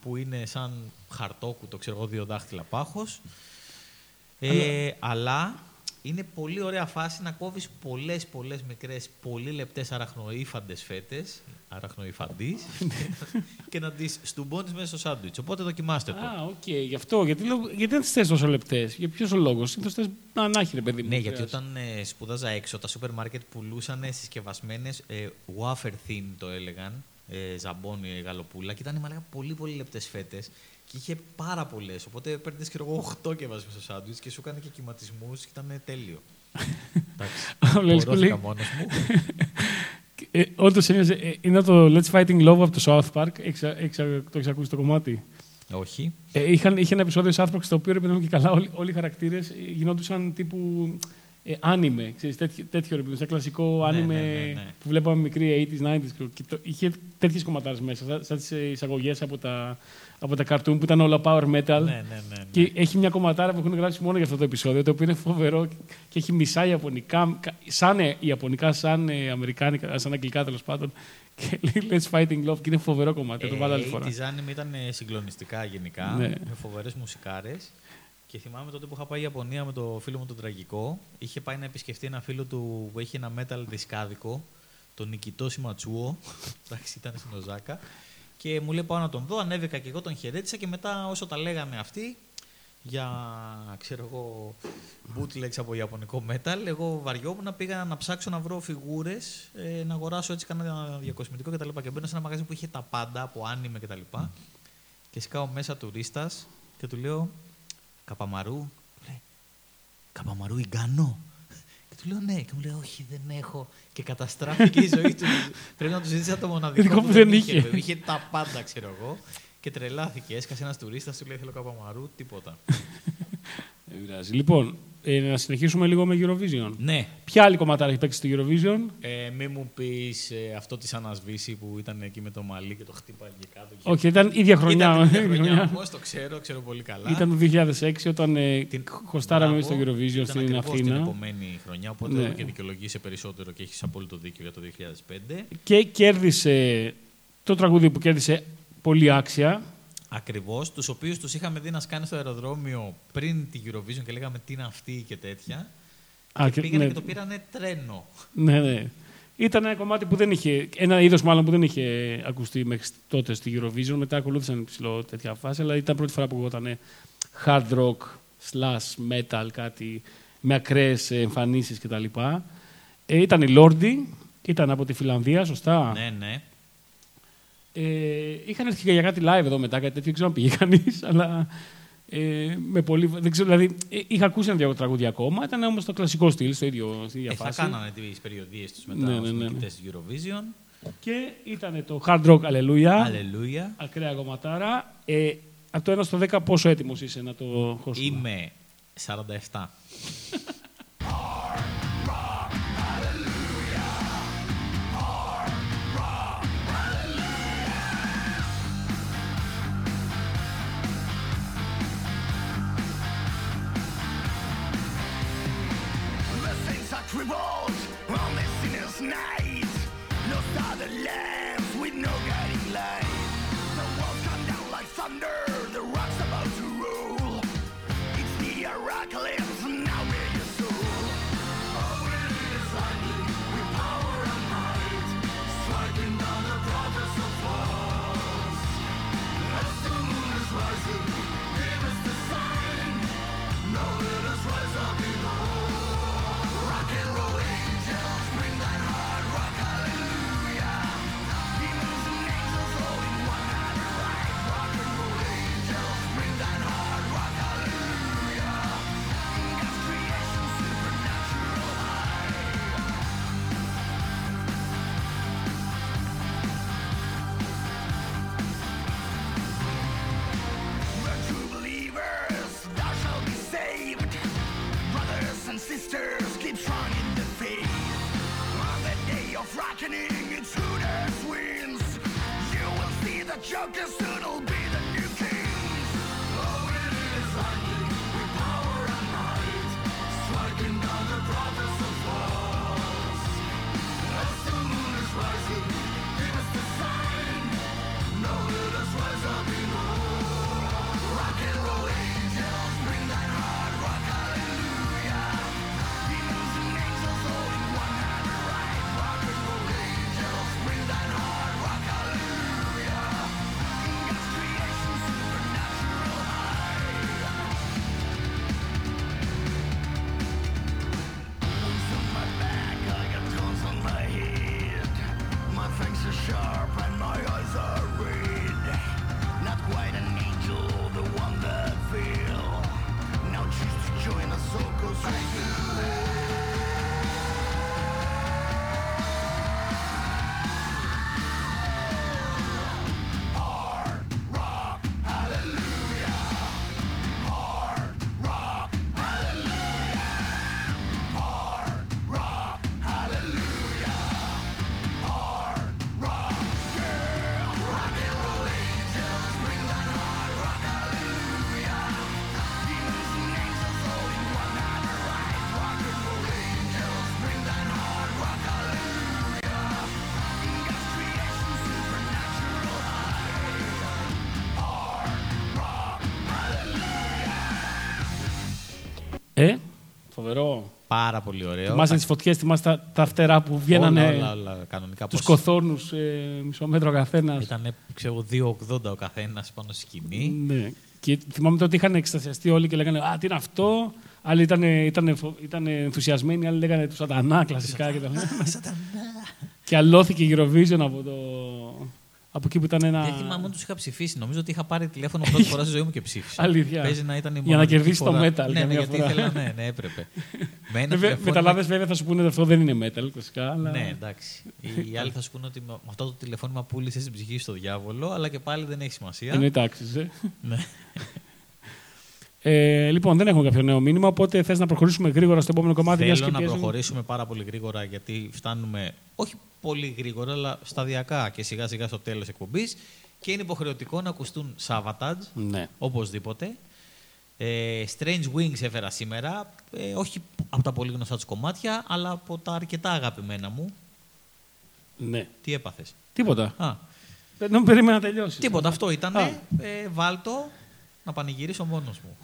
[SPEAKER 1] που είναι σαν χαρτόκουτο, ξέρω εγώ, δύο δάχτυλα πάχος. Ε, αλλά είναι πολύ ωραία φάση να κόβεις πολλές, πολλές μικρές, πολύ λεπτές αραχνοήφαντες φέτες. Αραχνοήφαντη. και να τις στουμπώνεις μέσα στο σάντουιτς. Οπότε δοκιμάστε το.
[SPEAKER 2] Α, οκ, γι' αυτό. Γιατί, λέω- γιατί δεν τις θες τόσο λεπτές; Για ποιος ο λόγος; Συνήθως θε να ανάχει, ρε παιδί μου.
[SPEAKER 1] Ναι,
[SPEAKER 2] δεν
[SPEAKER 1] γιατί
[SPEAKER 2] χρειάζεται.
[SPEAKER 1] όταν ε, σπούδαζα έξω, τα σούπερ μάρκετ πουλούσαν συσκευασμένες ε, wafer thin το έλεγαν. Ε, ζαμπόνι, ε, γαλοπούλα και ήταν μαλάκα πολύ πολύ λεπτές φέτες και είχε πάρα πολλές. Οπότε παίρνεις και εγώ 8 και βάζεις στο σάντουιτς και σου έκανε και κυματισμούς και ήταν τέλειο. Εντάξει.
[SPEAKER 2] Ο Λέλης που λέει-
[SPEAKER 1] Πορώθηκα μόνος μου.
[SPEAKER 2] Ε, Όντως είναι το Let's Fighting Love από το South Park. Έχεις, έχεις, το έχει ακούσει το κομμάτι;
[SPEAKER 1] Όχι.
[SPEAKER 2] Ε, είχαν, είχε ένα επεισόδιο South Park στο οποίο ρε παιδί μου και καλά όλοι, όλοι οι χαρακτήρες γινόντουσαν τύπου ε, άνιμε. Ξέρεις, τέτοιο, τέτοιο ρε παιδί μου, σαν κλασικό
[SPEAKER 1] Ναι,
[SPEAKER 2] άνιμε
[SPEAKER 1] ναι, ναι, ναι.
[SPEAKER 2] που βλέπαμε μικρή 80s, 90s. Και το, είχε τέτοιες κομματάρες μέσα, σαν, σαν τις εισαγωγές από τα, από τα cartoon που ήταν όλα power metal.
[SPEAKER 1] Ναι, ναι, ναι. ναι.
[SPEAKER 2] Και έχει μια κομματάρα που έχουν γράψει μόνο για αυτό το επεισόδιο, το οποίο είναι φοβερό και έχει μισά Ιαπωνικά, κα- σαν ε, Ιαπωνικά, σαν ε, Αμερικάνικα, σαν Αγγλικά τέλος πάντων. Και λέει Let's Fighting Love και είναι φοβερό κομμάτι. θα το βάλω άλλη φορά.
[SPEAKER 1] Ε, Η anime ήταν ε, συγκλονιστικά γενικά,
[SPEAKER 2] Ναι.
[SPEAKER 1] με φοβερές μουσικάρες. Και θυμάμαι τότε που είχα πάει Ιαπωνία με το φίλο μου τον Τραγικό. Είχε πάει να επισκεφτεί ένα φίλο του που είχε ένα metal δισκάδικο, τον Νικητό Σιματσούο. Εντάξει, ήταν στην Οζάκα. Και μου λέει πάω να τον δω, ανέβηκα και εγώ τον χαιρέτησα και μετά όσο τα λέγανε αυτοί για, ξέρω εγώ, bootlegs από ιαπωνικό metal, εγώ βαριόμουν, πήγα να ψάξω να βρω φιγούρες, ε, να αγοράσω έτσι κανένα διακοσμητικό κτλ. Και μπαίνω σε ένα μαγαζί που είχε τα πάντα από άνιμε κτλ. Και σκάω μέσα τουρίστας και του λέω Καπαμαρού. Μου λέει Καπαμαρού Ιγκάνο. Και του λέω ναι. Και μου λέει όχι δεν έχω. Και καταστράφηκε η ζωή του. Πρέπει να του ζητήσει το μοναδικό
[SPEAKER 2] Ειδικό
[SPEAKER 1] που
[SPEAKER 2] που
[SPEAKER 1] δεν
[SPEAKER 2] δεν
[SPEAKER 1] είχε.
[SPEAKER 2] είχε.
[SPEAKER 1] βέβαια. Είχε τα πάντα ξέρω εγώ. Και τρελάθηκε. Έσκασε ένας τουρίστας, του λέει θέλω Καπαμαρού. Τίποτα.
[SPEAKER 2] Δεν πειράζει. Λοιπόν, ε, να συνεχίσουμε λίγο με Eurovision.
[SPEAKER 1] ναι.
[SPEAKER 2] Ποια άλλη κομματάρα έχει παίξει στο Eurovision;
[SPEAKER 1] Ε, μη μου πεις αυτό της ανασβήση που ήταν εκεί με το μαλλί και το χτύπαγε κάτω. και-
[SPEAKER 2] Όχι, ήταν ίδια χρονιά.
[SPEAKER 1] Ήταν την ίδια
[SPEAKER 2] ίδια
[SPEAKER 1] χρονιά
[SPEAKER 2] χρονιά.
[SPEAKER 1] όμως, το ξέρω, ξέρω πολύ καλά.
[SPEAKER 2] Ήταν το 2006 όταν ε,
[SPEAKER 1] Την-
[SPEAKER 2] χωστάραμε στο
[SPEAKER 1] Μπράβο.
[SPEAKER 2] Eurovision
[SPEAKER 1] Ήταν
[SPEAKER 2] στην
[SPEAKER 1] ακριβώς
[SPEAKER 2] Αθήνα.
[SPEAKER 1] την επόμενη χρονιά, οπότε
[SPEAKER 2] Ναι.
[SPEAKER 1] εδώ και δικαιολογήσει περισσότερο και έχεις απόλυτο δίκιο για το 2005.
[SPEAKER 2] Και κέρδισε το τραγούδι που κέρδισε πολύ άξια.
[SPEAKER 1] Ακριβώς, τους οποίους τους είχαμε δει να σκάνε στο αεροδρόμιο πριν την Eurovision και λέγαμε τι είναι αυτή και τέτοια.
[SPEAKER 2] Α,
[SPEAKER 1] και
[SPEAKER 2] και-
[SPEAKER 1] πήγανε
[SPEAKER 2] ναι.
[SPEAKER 1] και το πήρανε τρένο.
[SPEAKER 2] Ναι, ναι. Ήταν ένα κομμάτι που δεν είχε. Ένα είδος μάλλον που δεν είχε ακουστεί μέχρι τότε στη Eurovision. Μετά ακολούθησαν ψηλό τέτοια φάση, αλλά ήταν πρώτη φορά που γινόταν hard rock, slash metal, κάτι με ακραίες εμφανίσεις κτλ. Ε, ήταν η Lordi, ήταν από τη Φιλανδία, σωστά;
[SPEAKER 1] Ναι, ναι.
[SPEAKER 2] Ε, είχαν έρθει και για κάτι live εδώ μετά, κάτι τέτοιο, δεν ξέρω αν πήγε κανείς, αλλά ε, με πολύ. Δεν ξέρω, δηλαδή, ε, είχα ακούσει ένα-δυο τραγούδια ακόμα, ήταν όμως το κλασικό στυλ, στο ίδιο, στη ίδια
[SPEAKER 1] Ε, θα
[SPEAKER 2] φάση.
[SPEAKER 1] κάνανε τις περιοδίες τους μετά
[SPEAKER 2] Ναι,
[SPEAKER 1] ως
[SPEAKER 2] ναι, ναι, ναι.
[SPEAKER 1] νικητές της Eurovision.
[SPEAKER 2] Και ήταν το Hard Rock Alleluia.
[SPEAKER 1] Αλληλούια.
[SPEAKER 2] Ακραία κομματάρα. Ε, από το 1 στο 10 πόσο έτοιμος είσαι να το χώσουμε;
[SPEAKER 1] Είμαι 47.
[SPEAKER 5] revolt, all messiness now. Joker's
[SPEAKER 2] noodle. Φοβερό.
[SPEAKER 1] Πάρα πολύ ωραίο.
[SPEAKER 2] Θυμάσαι τις φωτιές, θυμάσαι τα, τα φτερά που βγαίνανε
[SPEAKER 1] όλα, όλα, όλα, κανονικά.
[SPEAKER 2] τους
[SPEAKER 1] πώς-
[SPEAKER 2] κοθόρνους ε, μισό μέτρο καθένας.
[SPEAKER 1] Ήταν, ξέρω, 2,80 ο καθένας πάνω στη σκηνή.
[SPEAKER 2] Ναι. Και θυμάμαι τότε είχαν εξτασιαστεί όλοι και λέγανε Α, τι είναι αυτό; Άλλοι ήταν, ήταν, ήταν ενθουσιασμένοι, άλλοι λέγανε τους Σατανά κλασικά. και, τα... και αλώθηκε η Eurovision από, το... από εκεί που ήταν ένα.
[SPEAKER 1] Δεν θυμάμαι αν τους είχα ψηφίσει. Νομίζω ότι είχα πάρει τηλέφωνο πρώτη φορά στη ζωή μου και ψήφισα.
[SPEAKER 2] Αλήθεια.
[SPEAKER 1] Παίζει να ήταν η
[SPEAKER 2] Για να
[SPEAKER 1] μοναδική
[SPEAKER 2] κερδίσεις το
[SPEAKER 1] φορά.
[SPEAKER 2] metal
[SPEAKER 1] Ναι, ναι,
[SPEAKER 2] καμιά
[SPEAKER 1] γιατί
[SPEAKER 2] φορά.
[SPEAKER 1] ήθελα, ναι, ναι, έπρεπε. Με ένα
[SPEAKER 2] Βέβαια,
[SPEAKER 1] τηλεφώνημα-
[SPEAKER 2] μεταλλάδε βέβαια θα σου πούνε ότι αυτό δεν είναι metal κλασικά. Αλλά...
[SPEAKER 1] Ναι, εντάξει. Οι άλλοι θα σου πούνε ότι με με αυτό το τηλεφώνημα πούλησες την ψυχή στο διάβολο, αλλά και πάλι δεν έχει σημασία.
[SPEAKER 2] Είναι τάξεις. Ε.
[SPEAKER 1] Ναι.
[SPEAKER 2] Ε, λοιπόν, δεν έχουμε κάποιο νέο μήνυμα, οπότε θες να προχωρήσουμε γρήγορα στο επόμενο κομμάτι. μιας
[SPEAKER 1] Θέλω
[SPEAKER 2] και
[SPEAKER 1] να
[SPEAKER 2] πιέζουμε.
[SPEAKER 1] προχωρήσουμε πάρα πολύ γρήγορα γιατί φτάνουμε όχι πολύ γρήγορα, αλλά σταδιακά και σιγά σιγά στο τέλος εκπομπής. Και είναι υποχρεωτικό να ακουστούν Savatage,
[SPEAKER 2] Ναι.
[SPEAKER 1] οπωσδήποτε. Ε, Strange Wings έφερα σήμερα. Ε, όχι από τα πολύ γνωστά τους κομμάτια, αλλά από τα αρκετά αγαπημένα μου.
[SPEAKER 2] ναι.
[SPEAKER 1] Τι έπαθες;
[SPEAKER 2] Τίποτα.
[SPEAKER 1] Α,
[SPEAKER 2] Δεν δεν περίμενα να τελειώσεις.
[SPEAKER 1] τίποτα, αυτό ήταν.
[SPEAKER 2] Α.
[SPEAKER 1] Ε, βάλτο να πανηγυρίσω μόνος μου.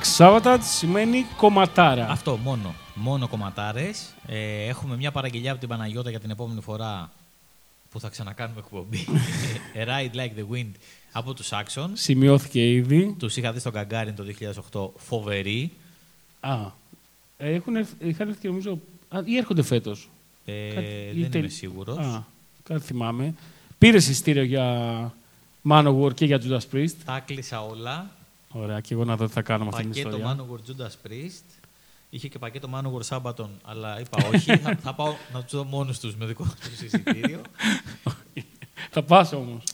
[SPEAKER 2] Ταξισάβατα σημαίνει κομματάρα.
[SPEAKER 1] Αυτό μόνο. Μόνο κομματάρες. Ε, έχουμε μια παραγγελιά από την Παναγιώτα για την επόμενη φορά που θα ξανακάνουμε εκπομπή. A Ride Like the Wind από τους Saxons.
[SPEAKER 2] Σημειώθηκε ήδη.
[SPEAKER 1] Τους είχα δει στον Καγκάριν το 2008. Φοβερή.
[SPEAKER 2] Α, έχουν, έρθ- είχαν έρθει και νομίζω. Α, ή έρχονται φέτος.
[SPEAKER 1] Ε,
[SPEAKER 2] Κάτι-
[SPEAKER 1] δεν
[SPEAKER 2] ή τελ-
[SPEAKER 1] είμαι σίγουρος.
[SPEAKER 2] Α, κάτι θυμάμαι. Πήρε εισιτήριο για Manowar και για Judas Priest.
[SPEAKER 1] Τα κλείσα όλα.
[SPEAKER 2] Ωραία, και εγώ να δω τι θα κάνω με αυτήν την
[SPEAKER 1] Πακέτο
[SPEAKER 2] ιστορία.
[SPEAKER 1] Manowar Judas Priest. Είχε και πακέτο Manowar Sabaton, αλλά είπα όχι. θα, θα πάω να τους δω μόνους τους με δικό τους εισιτήριο.
[SPEAKER 2] Θα πας όμως.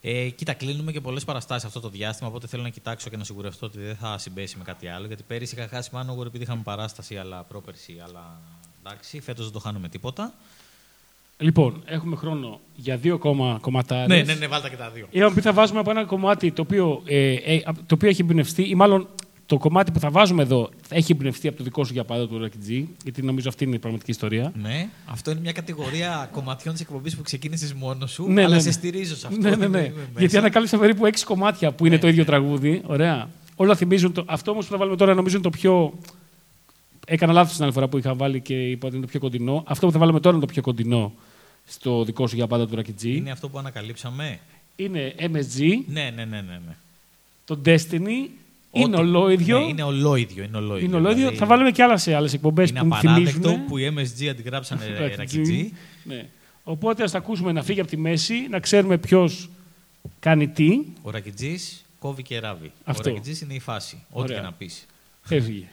[SPEAKER 1] Ε, κοίτα, κλείνουμε και πολλές παραστάσεις αυτό το διάστημα. Οπότε θέλω να κοιτάξω και να σιγουρευτώ ότι δεν θα συμπέσει με κάτι άλλο. Γιατί πέρυσι είχα χάσει Manowar επειδή είχαμε παράσταση, αλλά πρόπερση. Αλλά εντάξει, φέτος δεν το χάνουμε τίποτα.
[SPEAKER 2] Λοιπόν, έχουμε χρόνο για δύο ακόμα κομματάρες.
[SPEAKER 1] Ναι, ναι, ναι, βάλτε και τα δύο.
[SPEAKER 2] Είχαμε πει θα βάζουμε από ένα κομμάτι το οποίο, ε, ε, απ- το οποίο έχει εμπνευστεί, ή μάλλον το κομμάτι που θα βάζουμε εδώ έχει εμπνευστεί από το δικό σου για πάντα του Rocky G, γιατί νομίζω αυτή είναι η πραγματική ιστορία.
[SPEAKER 1] Ναι, αυτό είναι μια κατηγορία κομματιών της εκπομπής που ξεκίνησες μόνος σου.
[SPEAKER 2] Ναι,
[SPEAKER 1] αλλά
[SPEAKER 2] ναι,
[SPEAKER 1] σε
[SPEAKER 2] ναι.
[SPEAKER 1] στηρίζω σε αυτό.
[SPEAKER 2] Ναι, ναι,
[SPEAKER 1] είμαι-
[SPEAKER 2] ναι.
[SPEAKER 1] είμαι μέσα.
[SPEAKER 2] Γιατί ανακάλυψα περίπου έξι κομμάτια που είναι
[SPEAKER 1] Ναι,
[SPEAKER 2] το ίδιο
[SPEAKER 1] ναι.
[SPEAKER 2] τραγούδι. Ωραία. Όλα θυμίζουν. Το... Αυτό όμως που θα βάλουμε τώρα νομίζω είναι το πιο. Έκανα λάθος την άλλη φορά που είχα βάλει και είπα ότι είναι το πιο κοντινό. Αυτό που θα βάλουμε τώρα είναι το πιο κοντινό στο δικό σου για πάντα του Rocky G.
[SPEAKER 1] Είναι αυτό που ανακαλύψαμε;
[SPEAKER 2] Είναι MSG,
[SPEAKER 1] Ναι, ναι, ναι, ναι. ναι.
[SPEAKER 2] το Destiny. Είναι
[SPEAKER 1] Ό,τι-
[SPEAKER 2] ολόιδιο.
[SPEAKER 1] Ναι, είναι ολόιδιο. Είναι ολόιδιο.
[SPEAKER 2] Είναι ολόιδιο.
[SPEAKER 1] Δηλαδή,
[SPEAKER 2] Θα βάλουμε και άλλα σε άλλες εκπομπές
[SPEAKER 1] Είναι
[SPEAKER 2] που μου
[SPEAKER 1] απαράδεκτο
[SPEAKER 2] θυμίζουν.
[SPEAKER 1] που οι MSG αντιγράψανε
[SPEAKER 2] Rocky G.
[SPEAKER 1] ρακιτζή.
[SPEAKER 2] Ναι. Οπότε ας τα ακούσουμε να φύγει από τη μέση, να ξέρουμε ποιος κάνει τι.
[SPEAKER 1] Ο ρακιτζής κόβει και ράβει.
[SPEAKER 2] Αυτό.
[SPEAKER 1] Ο ρακιτζής είναι η φάση. Ό,τι
[SPEAKER 2] Ωραία.
[SPEAKER 1] και να πεις.
[SPEAKER 2] Έφυγε.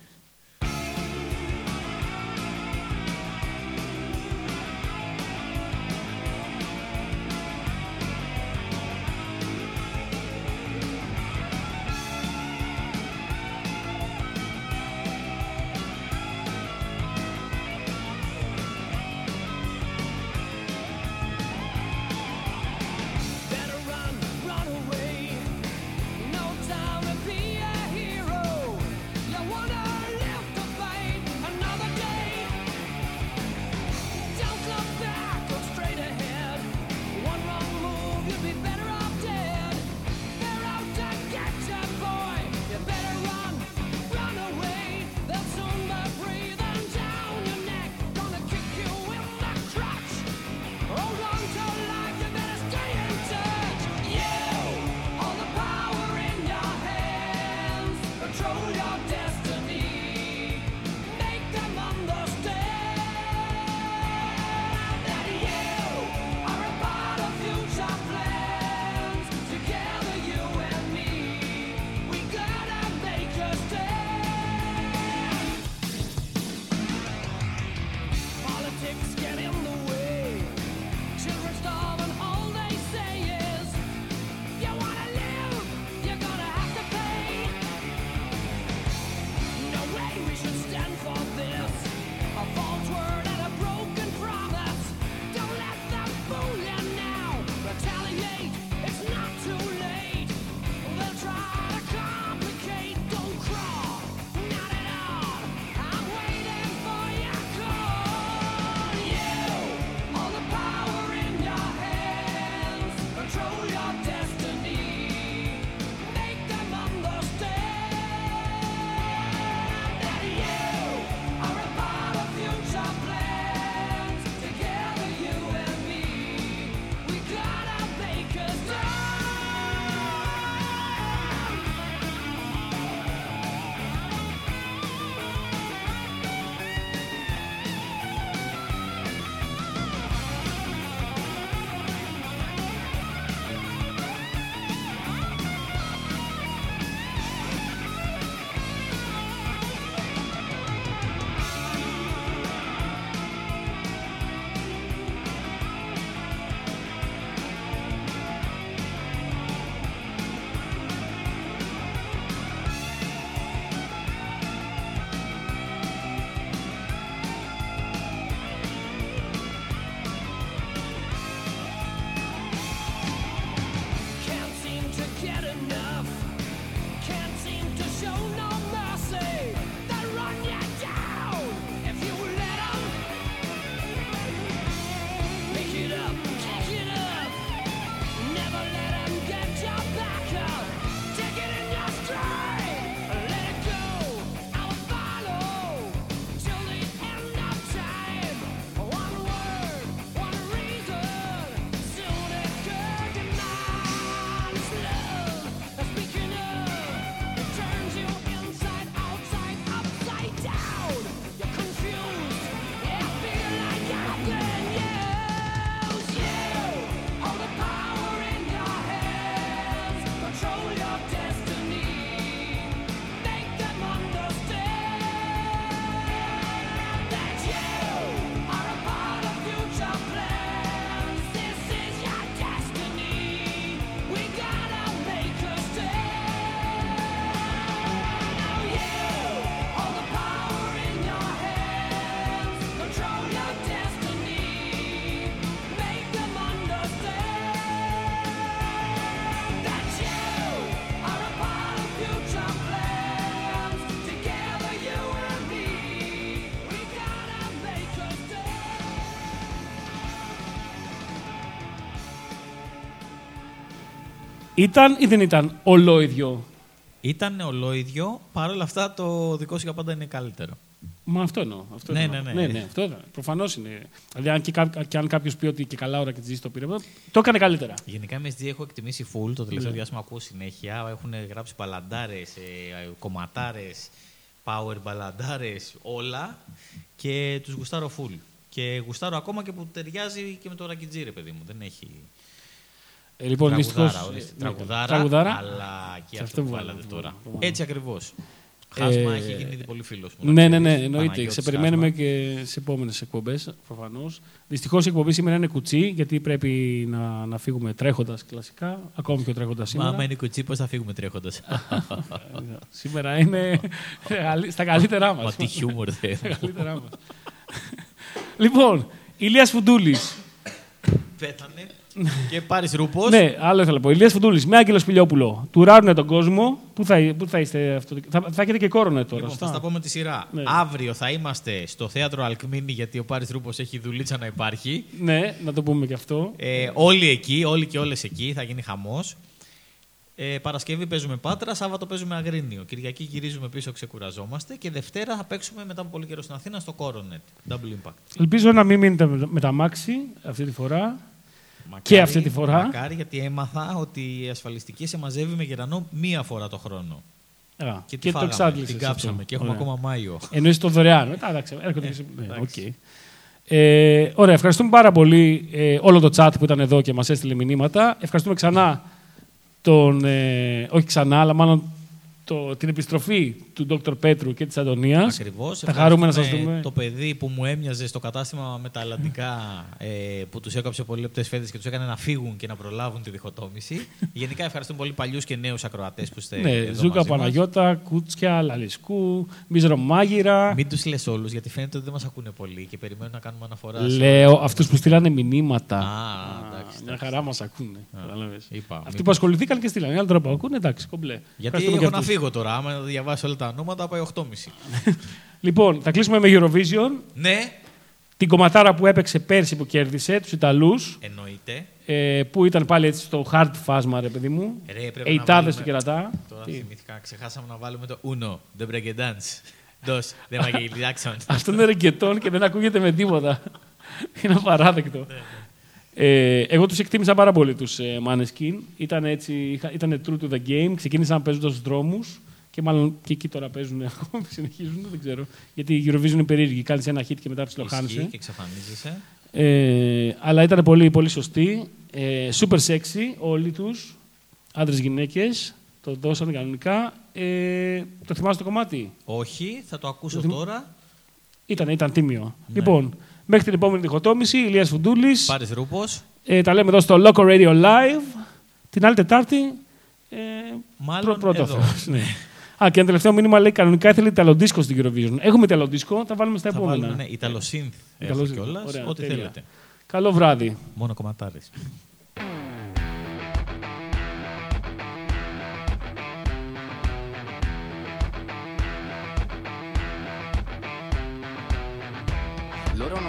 [SPEAKER 2] Ήταν ή δεν ήταν ολόιδιο;
[SPEAKER 1] Ήταν ολόιδιο, παρόλα αυτά το δικό σου για πάντα είναι καλύτερο.
[SPEAKER 2] Μα αυτό εννοώ. Αυτό
[SPEAKER 1] Ναι,
[SPEAKER 2] εννοώ.
[SPEAKER 1] ναι,
[SPEAKER 2] ναι,
[SPEAKER 1] ναι.
[SPEAKER 2] ναι, αυτό ήταν. Προφανώς είναι. Δηλαδή, αν και, κά- και αν κάποιος πει ότι και καλά ώρα και τη το πήρε, το έκανε καλύτερα.
[SPEAKER 1] Γενικά MSG έχω εκτιμήσει full το τελευταίο
[SPEAKER 2] Ναι.
[SPEAKER 1] διάστημα ακούω συνέχεια. Έχουν γράψει μπαλαντάρε, κομματάρες, power μπαλαντάρες, όλα και τους γουστάρω full. Και γουστάρω ακόμα και που ταιριάζει και με το ρακιτζί, ρε παιδί μου. Δεν έχει.
[SPEAKER 2] Ε, λοιπόν,
[SPEAKER 1] τραγουδάρα,
[SPEAKER 2] δυστυχώς,
[SPEAKER 1] ορίστε,
[SPEAKER 2] ε,
[SPEAKER 1] τραγουδάρα,
[SPEAKER 2] τραγουδάρα.
[SPEAKER 1] αλλά και
[SPEAKER 2] Σε
[SPEAKER 1] αυτό που
[SPEAKER 2] που
[SPEAKER 1] βάλατε
[SPEAKER 2] βάλαμε,
[SPEAKER 1] τώρα.
[SPEAKER 2] το βάλαμε.
[SPEAKER 1] Έτσι ακριβώς. Χάσμα
[SPEAKER 2] Ε,
[SPEAKER 1] έχει γίνει ήδη πολύ φίλος μου. να
[SPEAKER 2] Ναι, ναι, ναι,
[SPEAKER 1] ξέρεις.
[SPEAKER 2] εννοείται.
[SPEAKER 1] Παναγιώτης
[SPEAKER 2] Σε περιμένουμε
[SPEAKER 1] Χάσμα.
[SPEAKER 2] και σε επόμενες εκπομπές, προφανώς. Δυστυχώς η εκπομπή σήμερα είναι κουτσί, γιατί πρέπει να, να φύγουμε τρέχοντας κλασικά. Ακόμη πιο τρέχοντας
[SPEAKER 1] Μα
[SPEAKER 2] σήμερα.
[SPEAKER 1] άμα είναι κουτσί, πώς θα φύγουμε τρέχοντας;
[SPEAKER 2] σήμερα είναι στα καλύτερά μας.
[SPEAKER 1] Μα τι χιούμορ δεν
[SPEAKER 2] Στα καλύτερά μας. λοιπόν, Ηλίας Φουντούλης.
[SPEAKER 1] Πέθανε. Και πάρεις ρούπος.
[SPEAKER 2] Ναι, άλλο ήθελα να πω. Ηλίας Φουντούλης με Άγγελο Σπηλιόπουλο. Τουράρουνε τον κόσμο. Πού θα, πού θα είστε αυτό. Θα, θα έχετε και κόρονε τώρα.
[SPEAKER 1] Λοιπόν,
[SPEAKER 2] σωστά;
[SPEAKER 1] θα στα πω με τη σειρά.
[SPEAKER 2] Ναι.
[SPEAKER 1] Αύριο θα είμαστε στο θέατρο Αλκμίνη γιατί ο Πάρης Ρούπος έχει δουλίτσα να υπάρχει.
[SPEAKER 2] Ναι, να το πούμε και αυτό.
[SPEAKER 1] Ε, όλοι εκεί, όλοι και όλες εκεί, θα γίνει χαμός. Ε, Παρασκευή παίζουμε Πάτρα, Σάββατο παίζουμε Αγρίνιο. Κυριακή γυρίζουμε πίσω, ξεκουραζόμαστε. Και Δευτέρα θα παίξουμε μετά από πολύ καιρό στην Αθήνα στο Coronet. Double Impact.
[SPEAKER 2] Ελπίζω να μην μείνετε με με τ' αμάξι αυτή τη φορά.
[SPEAKER 1] Μακάρι,
[SPEAKER 2] Και αυτή τη φορά.
[SPEAKER 1] Μακάρι γιατί έμαθα ότι η ασφαλιστική σε μαζεύει με γερανό μία φορά το χρόνο.
[SPEAKER 2] Α,
[SPEAKER 1] Και,
[SPEAKER 2] και,
[SPEAKER 1] τη
[SPEAKER 2] το
[SPEAKER 1] φάγαμε,
[SPEAKER 2] εξάντλησες
[SPEAKER 1] την κάψαμε
[SPEAKER 2] αυτό.
[SPEAKER 1] και έχουμε
[SPEAKER 2] Ωραία.
[SPEAKER 1] ακόμα Μάιο.
[SPEAKER 2] Εννοείς το δωρεάν. Μετά εντάξει, έρχονται
[SPEAKER 1] Ε,
[SPEAKER 2] και σε... ναι,
[SPEAKER 1] εντάξει.
[SPEAKER 2] οκ. Ε, ωραία, ευχαριστούμε πάρα πολύ ε, όλο το chat που ήταν εδώ και μας έστειλε μηνύματα. Ευχαριστούμε ξανά τον, ε, όχι ξανά, αλλά μάλλον το, την επιστροφή του Dr. Πέτρου και της Αντωνίας.
[SPEAKER 1] Ακριβώς.
[SPEAKER 2] Θα χαρούμε να σας δούμε.
[SPEAKER 1] Το παιδί που μου έμοιαζε στο κατάστημα με τα αλλαντικά ε, που τους έκαψε πολύ λεπτές φέτε και τους έκανε να φύγουν και να προλάβουν τη διχοτόμηση. Γενικά ευχαριστούμε πολύ παλιούς και νέους ακροατές που είστε
[SPEAKER 2] Ναι,
[SPEAKER 1] εδώ
[SPEAKER 2] Ζούκα
[SPEAKER 1] μαζί μας.
[SPEAKER 2] Παναγιώτα, Κούτσια, Λαλισκού, Μίζρο Μάγειρα.
[SPEAKER 1] Μην τους λες όλους γιατί φαίνεται ότι δεν μας ακούνε πολύ και περιμένουν να κάνουμε αναφορά. σε-
[SPEAKER 2] Λέω αυτούς που στείλανε μηνύματα.
[SPEAKER 1] Α, εντάξει.
[SPEAKER 2] Μια
[SPEAKER 1] εντάξει.
[SPEAKER 2] χαρά μας ακούνε. κατάλαβες.
[SPEAKER 1] Είπα,
[SPEAKER 2] Αυτοί
[SPEAKER 1] μην-
[SPEAKER 2] που ασχοληθήκαν και στείλανε. Οι άλλοι τώρα που ακούνε, εντάξει, κομπλέ.
[SPEAKER 1] Γιατί
[SPEAKER 2] Ευχαριστούμε
[SPEAKER 1] έχω
[SPEAKER 2] και
[SPEAKER 1] να
[SPEAKER 2] αυτούς.
[SPEAKER 1] Φύγω τώρα. Άμα διαβάσει όλα τα ονόματα, πάει 8,5.
[SPEAKER 2] Λοιπόν, θα κλείσουμε με Eurovision.
[SPEAKER 1] ναι,
[SPEAKER 2] Την κομματάρα που έπαιξε πέρσι που κέρδισε, τους Ιταλούς,
[SPEAKER 1] εννοείται.
[SPEAKER 2] ε, που ήταν πάλι έτσι στο hard φάσμα, ρε παιδί μου.
[SPEAKER 1] Ρε, πρέπει να
[SPEAKER 2] Ειτάδες
[SPEAKER 1] βάλουμε-
[SPEAKER 2] του κερατά.
[SPEAKER 1] Τώρα
[SPEAKER 2] Τι;
[SPEAKER 1] θυμήθηκα, ξεχάσαμε να βάλουμε το Uno, The Break and Dance. Dos, The Michael Jackson.
[SPEAKER 2] Αυτό είναι ρεγκετόν και δεν ακούγεται με τίποτα. είναι απαράδεκτο. Ε, εγώ τους εκτίμησα πάρα πολύ τους ε, Maneskin. Ήταν έτσι, είχα- ήταν true to the game. Ξεκίνησαν παίζοντας στους δρόμους και μάλλον και εκεί τώρα παίζουν ακόμα, συνεχίζουν, δεν ξέρω. Γιατί η Eurovision είναι περίεργη. Κάνεις ένα hit και μετά
[SPEAKER 1] Ισχύει
[SPEAKER 2] ψιλοχάνεσαι.
[SPEAKER 1] και εξαφανίζεσαι.
[SPEAKER 2] Ε, αλλά ήταν πολύ, πολύ σωστοί. Ε, super sexy όλοι τους. Άντρες γυναίκες. Το δώσαν κανονικά. Ε, το θυμάσαι το κομμάτι;
[SPEAKER 1] Όχι, θα το ακούσω
[SPEAKER 2] Δεν-
[SPEAKER 1] τώρα.
[SPEAKER 2] Ήταν, ήταν τίμιο.
[SPEAKER 1] Ναι.
[SPEAKER 2] Λοιπόν, μέχρι την επόμενη διχοτόμηση, Ηλίας Φουντούλης.
[SPEAKER 1] Πάρεις ρούπος.
[SPEAKER 2] Ε, τα λέμε εδώ στο Loco Radio Live. Την άλλη Τετάρτη. Ε,
[SPEAKER 1] Μάλλον
[SPEAKER 2] πρώτο
[SPEAKER 1] εδώ.
[SPEAKER 2] Θεός, ναι. Α, και ένα τελευταίο μήνυμα λέει κανονικά ήθελε Ιταλοντίσκο στην Eurovision. Έχουμε Ιταλοντίσκο, θα βάλουμε στα
[SPEAKER 1] Θα
[SPEAKER 2] επόμενα.
[SPEAKER 1] βάλουμε, ναι, Ιταλοσύνθ έχω
[SPEAKER 2] Ιταλοσύνθ.
[SPEAKER 1] κιόλας,
[SPEAKER 2] Ωραία,
[SPEAKER 1] ό,τι
[SPEAKER 2] τέλεια.
[SPEAKER 1] θέλετε.
[SPEAKER 2] Καλό βράδυ.
[SPEAKER 1] Μόνο κομματάρες.
[SPEAKER 4] Loro